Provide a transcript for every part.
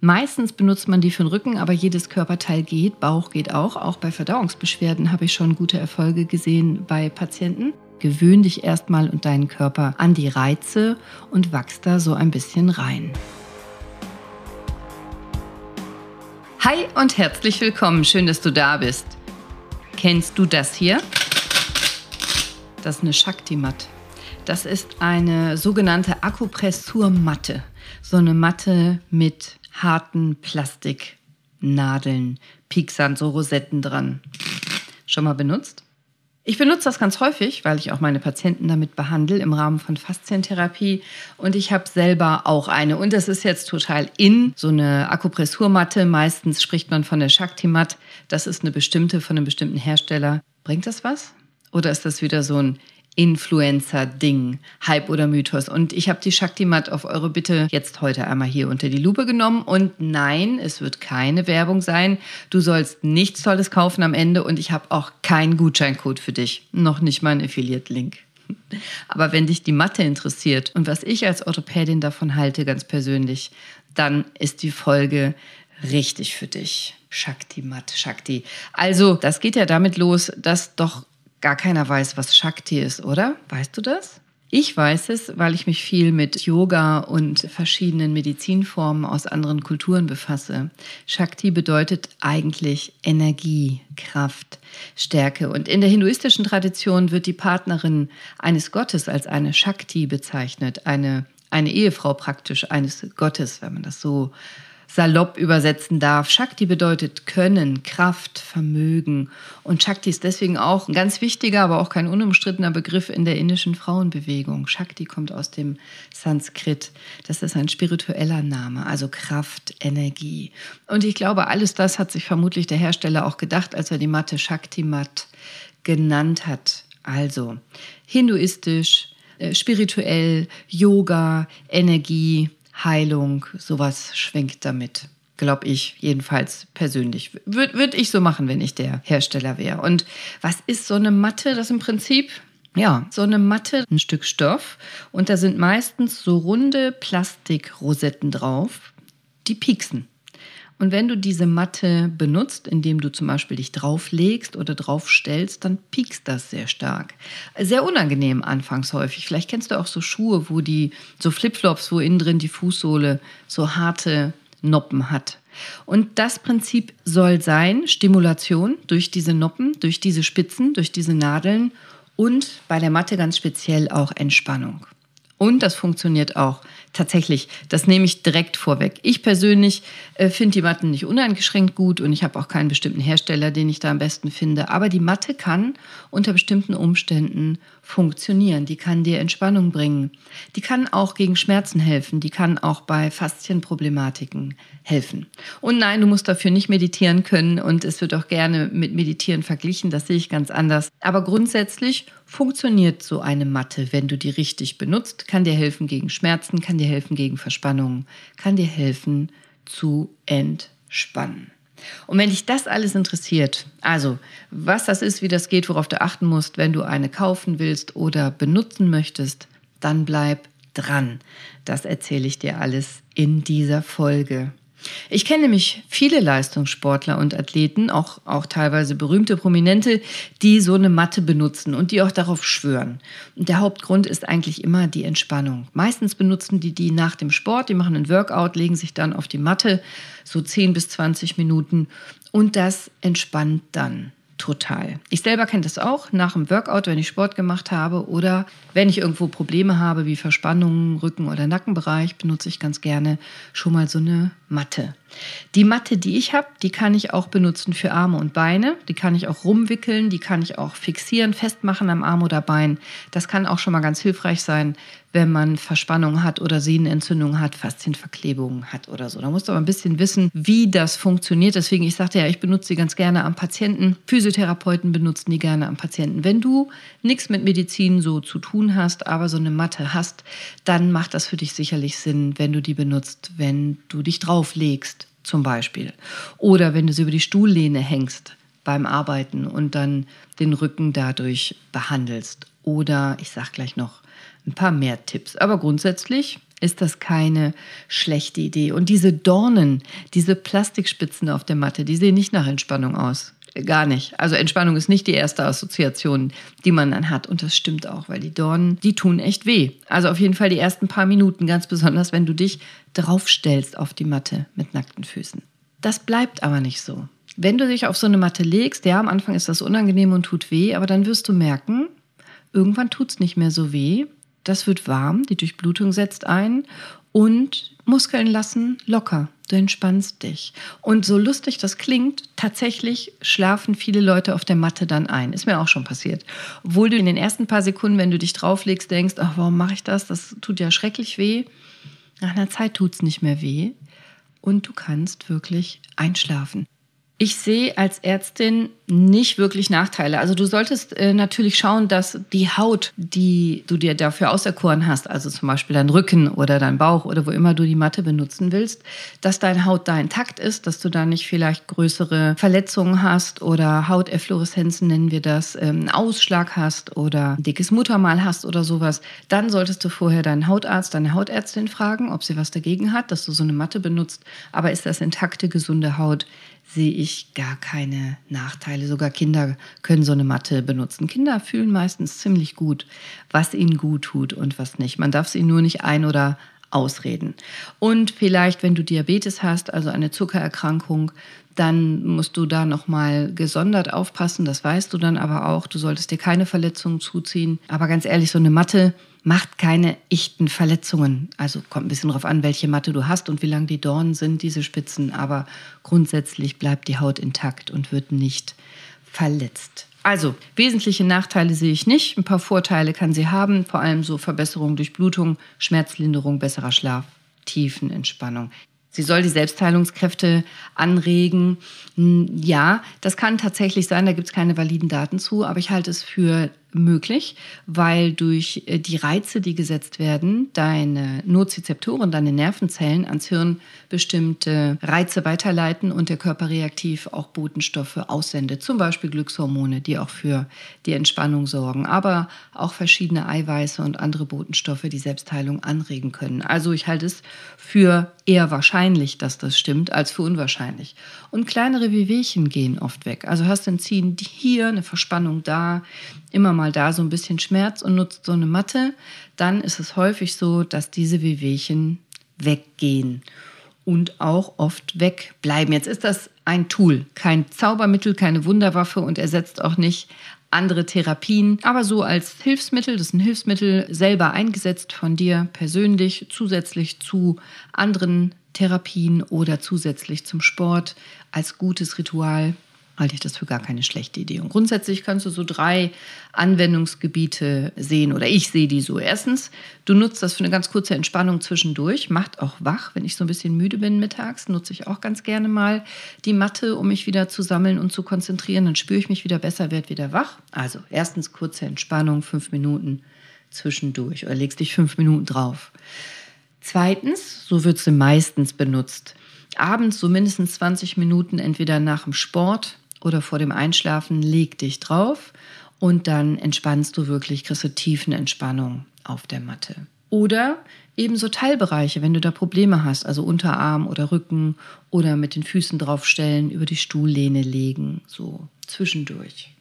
Meistens benutzt man die für den Rücken, aber jedes Körperteil geht, Bauch geht auch. Auch bei Verdauungsbeschwerden habe ich schon gute Erfolge gesehen bei Patienten. Gewöhn dich erstmal und deinen Körper an die Reize und wachs da so ein bisschen rein. Hi und herzlich willkommen. Schön, dass du da bist. Kennst du das hier? Das ist eine Shakti-Mat. Das ist eine sogenannte Akupressurmatte. So eine Matte mit harten Plastiknadeln, Pieksern, so Rosetten dran. Schon mal benutzt? Ich benutze das ganz häufig, weil ich auch meine Patienten damit behandle im Rahmen von Faszientherapie. Und ich habe selber auch eine. Und das ist jetzt total in, so eine Akupressurmatte. Meistens spricht man von der Shakti-Mat. Das ist eine bestimmte von einem bestimmten Hersteller. Bringt das was? Oder ist das wieder so ein Influencer-Ding, Hype oder Mythos. Und ich habe die Shakti-Mat auf eure Bitte jetzt heute einmal hier unter die Lupe genommen. Und nein, es wird keine Werbung sein. Du sollst nichts Tolles kaufen am Ende und ich habe auch keinen Gutscheincode für dich. Noch nicht mal einen Affiliate-Link. Aber wenn dich die Mathe interessiert und was ich als Orthopädin davon halte, ganz persönlich, dann ist die Folge richtig für dich. Shakti Mat, Shakti. Also, das geht ja damit los, dass doch gar keiner weiß, was Shakti ist, oder? Weißt du das? Ich weiß es, weil ich mich viel mit Yoga und verschiedenen Medizinformen aus anderen Kulturen befasse. Shakti bedeutet eigentlich Energie, Kraft, Stärke. Und in der hinduistischen Tradition wird die Partnerin eines Gottes als eine Shakti bezeichnet, eine, eine Ehefrau praktisch eines Gottes, wenn man das so salopp übersetzen darf. Shakti bedeutet Können, Kraft, Vermögen. Und Shakti ist deswegen auch ein ganz wichtiger, aber auch kein unumstrittener Begriff in der indischen Frauenbewegung. Shakti kommt aus dem Sanskrit. Das ist ein spiritueller Name, also Kraft, Energie. Und ich glaube, alles das hat sich vermutlich der Hersteller auch gedacht, als er die Matte Shakti Mat genannt hat. Also hinduistisch, äh, spirituell, Yoga, Energie, Heilung, sowas schwingt damit. Glaube ich, jedenfalls persönlich. Würde würd ich so machen, wenn ich der Hersteller wäre. Und was ist so eine Matte? Das im Prinzip ja, so eine Matte, ein Stück Stoff und da sind meistens so runde Plastikrosetten drauf, die pieksen. Und wenn du diese Matte benutzt, indem du zum Beispiel dich drauflegst oder draufstellst, dann piekst das sehr stark. Sehr unangenehm anfangs häufig. Vielleicht kennst du auch so Schuhe, wo die, so Flipflops, wo innen drin die Fußsohle so harte Noppen hat. Und das Prinzip soll sein, Stimulation durch diese Noppen, durch diese Spitzen, durch diese Nadeln und bei der Matte ganz speziell auch Entspannung. Und das funktioniert auch tatsächlich. Das nehme ich direkt vorweg. Ich persönlich äh, finde die Matten nicht uneingeschränkt gut und ich habe auch keinen bestimmten Hersteller, den ich da am besten finde. Aber die Matte kann unter bestimmten Umständen funktionieren. Die kann dir Entspannung bringen. Die kann auch gegen Schmerzen helfen. Die kann auch bei Faszienproblematiken helfen. Und nein, du musst dafür nicht meditieren können und es wird auch gerne mit Meditieren verglichen. Das sehe ich ganz anders. Aber grundsätzlich funktioniert so eine Matte, wenn du die richtig benutzt, kann dir helfen gegen Schmerzen, kann dir helfen gegen Verspannungen, kann dir helfen zu entspannen. Und wenn dich das alles interessiert, also was das ist, wie das geht, worauf du achten musst, wenn du eine kaufen willst oder benutzen möchtest, dann bleib dran. Das erzähle ich dir alles in dieser Folge. Ich kenne nämlich viele Leistungssportler und Athleten, auch, auch teilweise berühmte Prominente, die so eine Matte benutzen und die auch darauf schwören. Und der Hauptgrund ist eigentlich immer die Entspannung. Meistens benutzen die die nach dem Sport, die machen einen Workout, legen sich dann auf die Matte, so 10 bis 20 Minuten und das entspannt dann total. Ich selber kenne das auch nach dem Workout, wenn ich Sport gemacht habe oder wenn ich irgendwo Probleme habe wie Verspannungen, Rücken- oder Nackenbereich, benutze ich ganz gerne schon mal so eine Matte. Die Matte, die ich habe, die kann ich auch benutzen für Arme und Beine. Die kann ich auch rumwickeln, die kann ich auch fixieren, festmachen am Arm oder Bein. Das kann auch schon mal ganz hilfreich sein, wenn man Verspannung hat oder Sehnenentzündung hat, Faszienverklebungen hat oder so. Da musst du aber ein bisschen wissen, wie das funktioniert. Deswegen, ich sagte ja, ich benutze sie ganz gerne am Patienten. Physiotherapeuten benutzen die gerne am Patienten. Wenn du nichts mit Medizin so zu tun hast, aber so eine Matte hast, dann macht das für dich sicherlich Sinn, wenn du die benutzt, wenn du dich drauflegst zum Beispiel. Oder wenn du sie über die Stuhllehne hängst beim Arbeiten und dann den Rücken dadurch behandelst. Oder ich sage gleich noch ein paar mehr Tipps. Aber grundsätzlich ist das keine schlechte Idee. Und diese Dornen, diese Plastikspitzen auf der Matte, die sehen nicht nach Entspannung aus. Gar nicht. Also Entspannung ist nicht die erste Assoziation, die man dann hat. Und das stimmt auch, weil die Dornen, die tun echt weh. Also auf jeden Fall die ersten paar Minuten, ganz besonders, wenn du dich draufstellst auf die Matte mit nackten Füßen. Das bleibt aber nicht so. Wenn du dich auf so eine Matte legst, ja, am Anfang ist das unangenehm und tut weh, aber dann wirst du merken, irgendwann tut es nicht mehr so weh. Das wird warm, die Durchblutung setzt ein und Muskeln lassen locker. Du entspannst dich. Und so lustig das klingt, tatsächlich schlafen viele Leute auf der Matte dann ein. Ist mir auch schon passiert. Obwohl du in den ersten paar Sekunden, wenn du dich drauflegst, denkst, ach, warum mache ich das? Das tut ja schrecklich weh. Nach einer Zeit tut es nicht mehr weh. Und du kannst wirklich einschlafen. Ich sehe als Ärztin nicht wirklich Nachteile. Also du solltest äh, natürlich schauen, dass die Haut, die du dir dafür auserkoren hast, also zum Beispiel dein Rücken oder dein Bauch oder wo immer du die Matte benutzen willst, dass deine Haut da intakt ist, dass du da nicht vielleicht größere Verletzungen hast oder Hauteffloreszenzen nennen wir das, ähm, Ausschlag hast oder dickes Muttermal hast oder sowas. Dann solltest du vorher deinen Hautarzt, deine Hautärztin fragen, ob sie was dagegen hat, dass du so eine Matte benutzt. Aber ist das intakte, gesunde Haut? Sehe ich gar keine Nachteile. Sogar Kinder können so eine Matte benutzen. Kinder fühlen meistens ziemlich gut, was ihnen gut tut und was nicht. Man darf sie nur nicht ein- oder ausreden. Und vielleicht, wenn du Diabetes hast, also eine Zuckererkrankung, dann musst du da nochmal gesondert aufpassen. Das weißt du dann aber auch. Du solltest dir keine Verletzungen zuziehen. Aber ganz ehrlich, so eine Matte macht keine echten Verletzungen. Also kommt ein bisschen darauf an, welche Matte du hast und wie lang die Dornen sind, diese Spitzen. Aber grundsätzlich bleibt die Haut intakt und wird nicht verletzt. Also, wesentliche Nachteile sehe ich nicht. Ein paar Vorteile kann sie haben, vor allem so Verbesserung durch Blutung, Schmerzlinderung, besserer Schlaf, Tiefenentspannung. Sie soll die Selbstheilungskräfte anregen. Ja, das kann tatsächlich sein, da gibt es keine validen Daten zu, aber ich halte es für möglich, weil durch äh, die Reize, die gesetzt werden, deine Nozizeptoren, deine Nervenzellen ans Hirn bestimmte Reize weiterleiten und der Körper reaktiv auch Botenstoffe aussendet, zum Beispiel Glückshormone, die auch für die Entspannung sorgen, aber auch verschiedene Eiweiße und andere Botenstoffe, die Selbstheilung anregen können. Also ich halte es für eher wahrscheinlich, dass das stimmt, als für unwahrscheinlich. Und kleinere Wehwehchen gehen oft weg. Also hast du ein Ziehen hier, eine Verspannung da, immer mal da so ein bisschen Schmerz und nutzt so eine Matte, dann ist es häufig so, dass diese Wehwehchen weggehen und auch oft wegbleiben. Jetzt ist das ein Tool, kein Zaubermittel, keine Wunderwaffe und ersetzt auch nicht andere Therapien, aber so als Hilfsmittel, das ist ein Hilfsmittel selber eingesetzt von dir persönlich, zusätzlich zu anderen Therapien oder zusätzlich zum Sport als gutes Ritual halte ich das für gar keine schlechte Idee. Und grundsätzlich kannst du so drei Anwendungsgebiete sehen oder ich sehe die so. Erstens, du nutzt das für eine ganz kurze Entspannung zwischendurch, macht auch wach. Wenn ich so ein bisschen müde bin mittags, nutze ich auch ganz gerne mal die Matte, um mich wieder zu sammeln und zu konzentrieren. Dann spüre ich mich wieder besser, werde wieder wach. Also erstens kurze Entspannung, fünf Minuten zwischendurch oder legst dich fünf Minuten drauf. Zweitens, so wird sie meistens benutzt, abends so mindestens 20 Minuten entweder nach dem Sport oder vor dem Einschlafen, leg dich drauf und dann entspannst du wirklich, kriegst du tiefen Entspannung auf der Matte. Oder ebenso Teilbereiche, wenn du da Probleme hast, also Unterarm oder Rücken oder mit den Füßen draufstellen, über die Stuhllehne legen, so zwischendurch.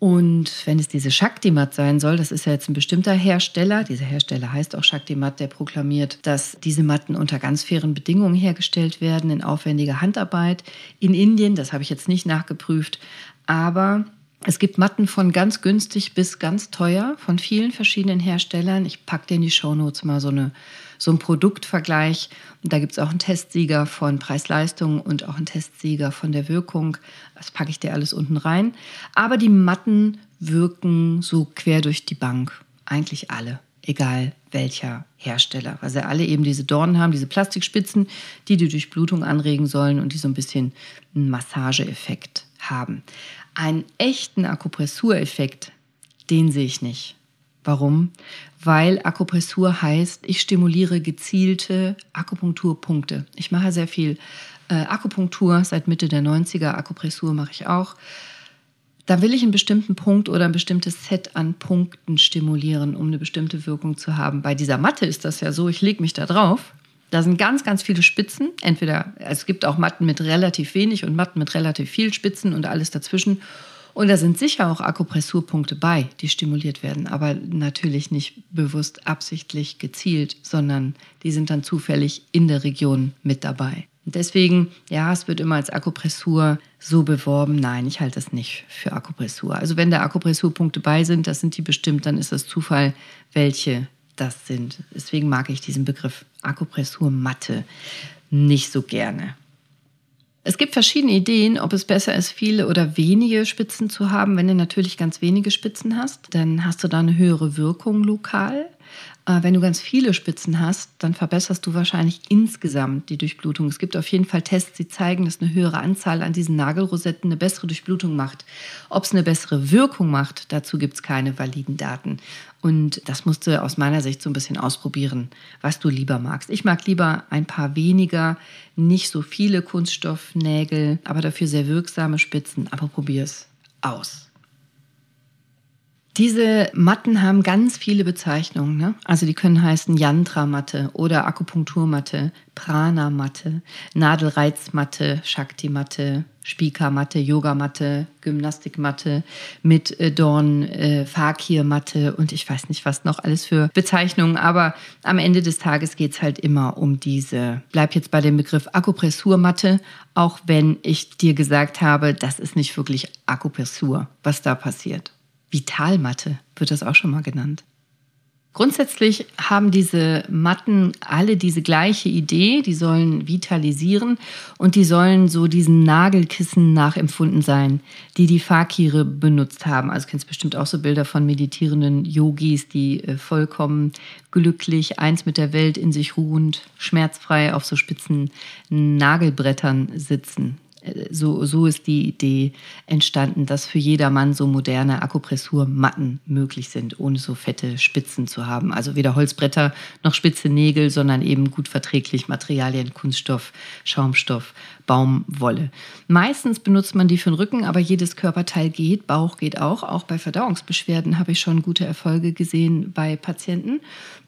Und wenn es diese Shaktimat sein soll, das ist ja jetzt ein bestimmter Hersteller, dieser Hersteller heißt auch Shaktimat, der proklamiert, dass diese Matten unter ganz fairen Bedingungen hergestellt werden, in aufwendiger Handarbeit. In Indien, das habe ich jetzt nicht nachgeprüft, aber es gibt Matten von ganz günstig bis ganz teuer von vielen verschiedenen Herstellern. Ich packe dir in die Shownotes mal so, eine, so einen Produktvergleich. Und da gibt es auch einen Testsieger von Preis-Leistung und auch einen Testsieger von der Wirkung. Das packe ich dir alles unten rein. Aber die Matten wirken so quer durch die Bank. Eigentlich alle, egal welcher Hersteller. Weil sie alle eben diese Dornen haben, diese Plastikspitzen, die die Durchblutung anregen sollen und die so ein bisschen einen Massageeffekt haben. Einen echten Akupressureffekt, den sehe ich nicht. Warum? Weil Akupressur heißt, ich stimuliere gezielte Akupunkturpunkte. Ich mache sehr viel äh, Akupunktur seit Mitte der 90er. Akupressur mache ich auch. da will ich einen bestimmten Punkt oder ein bestimmtes Set an Punkten stimulieren, um eine bestimmte Wirkung zu haben. Bei dieser Matte ist das ja so, ich lege mich da drauf. Da sind ganz, ganz viele Spitzen. Entweder, es gibt auch Matten mit relativ wenig und Matten mit relativ viel Spitzen und alles dazwischen. Und da sind sicher auch Akupressurpunkte bei, die stimuliert werden, aber natürlich nicht bewusst absichtlich gezielt, sondern die sind dann zufällig in der Region mit dabei. Deswegen, ja, es wird immer als Akupressur so beworben. Nein, ich halte es nicht für Akupressur. Also wenn da Akupressurpunkte bei sind, das sind die bestimmt, dann ist das Zufall, welche das sind. Deswegen mag ich diesen Begriff Akupressurmatte nicht so gerne. Es gibt verschiedene Ideen, ob es besser ist, viele oder wenige Spitzen zu haben. Wenn du natürlich ganz wenige Spitzen hast, dann hast du da eine höhere Wirkung lokal. Äh, wenn du ganz viele Spitzen hast, dann verbesserst du wahrscheinlich insgesamt die Durchblutung. Es gibt auf jeden Fall Tests, die zeigen, dass eine höhere Anzahl an diesen Nagelrosetten eine bessere Durchblutung macht. Ob es eine bessere Wirkung macht, dazu gibt es keine validen Daten. Und das musst du aus meiner Sicht so ein bisschen ausprobieren, was du lieber magst. Ich mag lieber ein paar weniger, nicht so viele Kunststoffnägel, aber dafür sehr wirksame Spitzen. Aber probier es aus. Diese Matten haben ganz viele Bezeichnungen. Ne? Also die können heißen Yantra-Matte oder Akupunkturmatte, Prana-Matte, Nadelreizmatte, Shakti-Matte, Spika-Matte, Yogamatte, Gymnastikmatte mit äh, Dorn, äh, Fakir-Matte und ich weiß nicht, was noch alles für Bezeichnungen. Aber am Ende des Tages geht es halt immer um diese, bleib jetzt bei dem Begriff Akupressurmatte, auch wenn ich dir gesagt habe, das ist nicht wirklich Akupressur, was da passiert. Vitalmatte wird das auch schon mal genannt. Grundsätzlich haben diese Matten alle diese gleiche Idee, die sollen vitalisieren und die sollen so diesen Nagelkissen nachempfunden sein, die die Fakire benutzt haben. Also kennst bestimmt auch so Bilder von meditierenden Yogis, die äh, vollkommen glücklich, eins mit der Welt in sich ruhend, schmerzfrei auf so spitzen Nagelbrettern sitzen so, so ist die Idee entstanden, dass für jedermann so moderne Akupressurmatten möglich sind, ohne so fette Spitzen zu haben. Also weder Holzbretter noch spitze Nägel, sondern eben gut verträglich Materialien, Kunststoff, Schaumstoff, Baumwolle. Meistens benutzt man die für den Rücken, aber jedes Körperteil geht, Bauch geht auch. Auch bei Verdauungsbeschwerden habe ich schon gute Erfolge gesehen bei Patienten.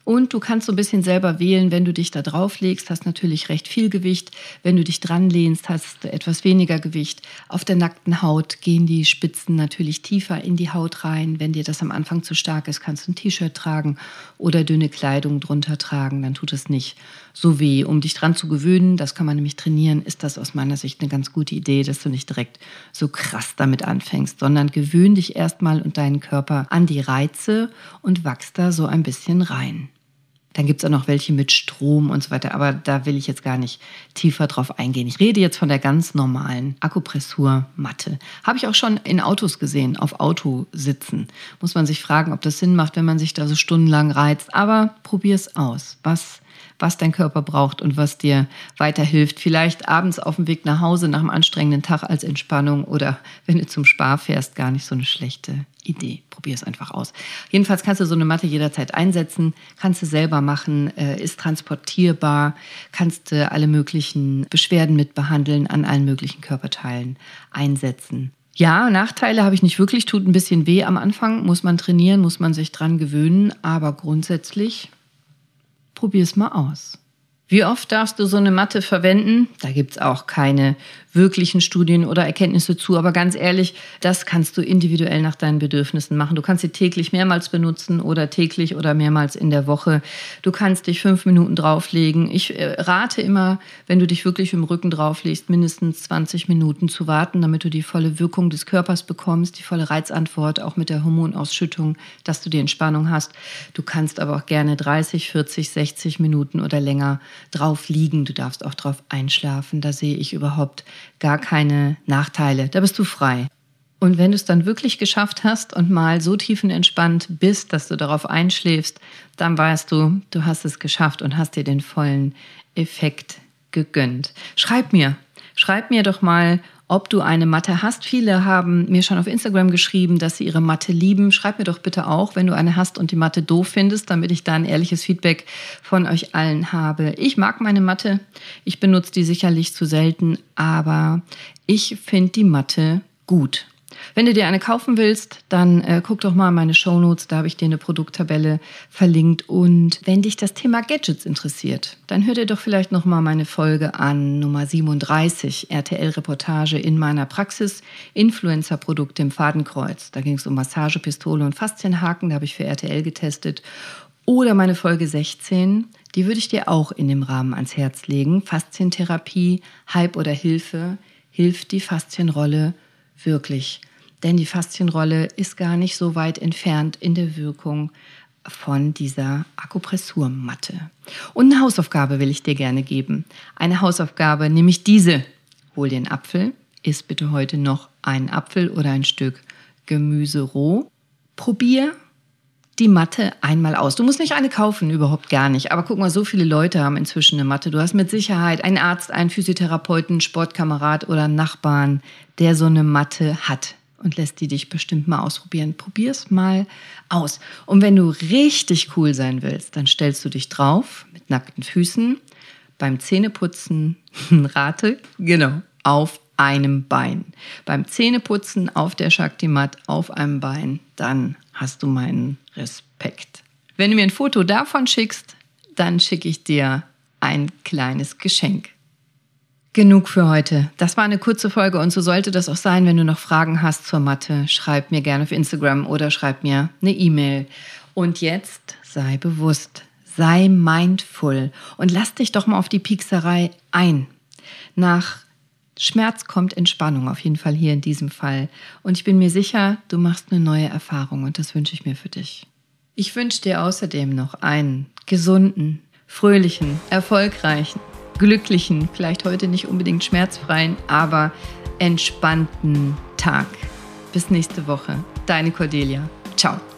Und du kannst so ein bisschen selber wählen, wenn du dich da drauf legst, hast natürlich recht viel Gewicht. Wenn du dich dran lehnst, hast du etwas weniger Gewicht. Auf der nackten Haut gehen die Spitzen natürlich tiefer in die Haut rein. Wenn dir das am Anfang zu stark ist, kannst du ein T-Shirt tragen oder dünne Kleidung drunter tragen, dann tut es nicht so weh. Um dich dran zu gewöhnen, das kann man nämlich trainieren, ist das aus meiner Sicht eine ganz gute Idee, dass du nicht direkt so krass damit anfängst, sondern gewöhn dich erstmal und deinen Körper an die Reize und wachst da so ein bisschen rein. Dann gibt es auch noch welche mit Strom und so weiter, aber da will ich jetzt gar nicht tiefer drauf eingehen. Ich rede jetzt von der ganz normalen Akupressurmatte. Habe ich auch schon in Autos gesehen, auf Autositzen. Muss man sich fragen, ob das Sinn macht, wenn man sich da so stundenlang reizt. Aber probier es aus. Was was dein Körper braucht und was dir weiterhilft. Vielleicht abends auf dem Weg nach Hause nach einem anstrengenden Tag als Entspannung oder wenn du zum Spar fährst, gar nicht so eine schlechte Idee. Probier es einfach aus. Jedenfalls kannst du so eine Matte jederzeit einsetzen, kannst du selber machen, äh, ist transportierbar, kannst du alle möglichen Beschwerden mit behandeln, an allen möglichen Körperteilen einsetzen. Ja, Nachteile habe ich nicht wirklich, tut ein bisschen weh am Anfang, muss man trainieren, muss man sich dran gewöhnen, aber grundsätzlich Probier es mal aus. Wie oft darfst du so eine Matte verwenden? Da gibt es auch keine wirklichen Studien oder Erkenntnisse zu. Aber ganz ehrlich, das kannst du individuell nach deinen Bedürfnissen machen. Du kannst sie täglich mehrmals benutzen oder täglich oder mehrmals in der Woche. Du kannst dich fünf Minuten drauflegen. Ich äh, rate immer, wenn du dich wirklich im Rücken drauflegst, mindestens 20 Minuten zu warten, damit du die volle Wirkung des Körpers bekommst, die volle Reizantwort, auch mit der Hormonausschüttung, dass du die Entspannung hast. Du kannst aber auch gerne 30, 40, 60 Minuten oder länger drauf liegen. Du darfst auch drauf einschlafen. Da sehe ich überhaupt gar keine Nachteile. Da bist du frei. Und wenn du es dann wirklich geschafft hast und mal so tiefenentspannt bist, dass du darauf einschläfst, dann weißt du, du hast es geschafft und hast dir den vollen Effekt gegönnt. Schreib mir, schreib mir doch mal, ob du eine Matte hast. Viele haben mir schon auf Instagram geschrieben, dass sie ihre Matte lieben. Schreib mir doch bitte auch, wenn du eine hast und die Matte doof findest, damit ich da ein ehrliches Feedback von euch allen habe. Ich mag meine Matte. Ich benutze die sicherlich zu selten, aber ich finde die Matte gut. Wenn du dir eine kaufen willst, dann äh, guck doch mal in meine Shownotes, da habe ich dir eine Produkttabelle verlinkt. Und wenn dich das Thema Gadgets interessiert, dann hör dir doch vielleicht noch mal meine Folge an, Nummer 37, RTL-Reportage in meiner Praxis, Influencer-Produkte im Fadenkreuz. Da ging es um Massagepistole und Faszienhaken, da habe ich für RTL getestet. Oder meine Folge 16, die würde ich dir auch in dem Rahmen ans Herz legen. Faszientherapie, Hype oder Hilfe, hilft die Faszienrolle wirklich. Denn die Faszienrolle ist gar nicht so weit entfernt in der Wirkung von dieser Akupressurmatte. Und eine Hausaufgabe will ich dir gerne geben. Eine Hausaufgabe, nämlich diese. Hol den Apfel, isst bitte heute noch einen Apfel oder ein Stück Gemüse roh. Probier die Matte einmal aus. Du musst nicht eine kaufen, überhaupt gar nicht. Aber guck mal, so viele Leute haben inzwischen eine Matte. Du hast mit Sicherheit einen Arzt, einen Physiotherapeuten, Sportkamerad oder einen Nachbarn, der so eine Matte hat und lässt die dich bestimmt mal ausprobieren. Probier's mal aus. Und wenn du richtig cool sein willst, dann stellst du dich drauf mit nackten Füßen beim Zähneputzen, rate, genau, auf einem Bein. Beim Zähneputzen auf der Shakti-Mat auf einem Bein, dann hast du meinen Respekt. Wenn du mir ein Foto davon schickst, dann schicke ich dir ein kleines Geschenk. Genug für heute. Das war eine kurze Folge und so sollte das auch sein. Wenn du noch Fragen hast zur Mathe, schreib mir gerne auf Instagram oder schreib mir eine E-Mail. Und jetzt sei bewusst, sei mindful und lass dich doch mal auf die Piekserei ein. Nach Schmerz kommt Entspannung, auf jeden Fall hier in diesem Fall. Und ich bin mir sicher, du machst eine neue Erfahrung und das wünsche ich mir für dich. Ich wünsche dir außerdem noch einen gesunden, fröhlichen, erfolgreichen, glücklichen, vielleicht heute nicht unbedingt schmerzfreien, aber entspannten Tag. Bis nächste Woche. Deine Cordelia. Ciao.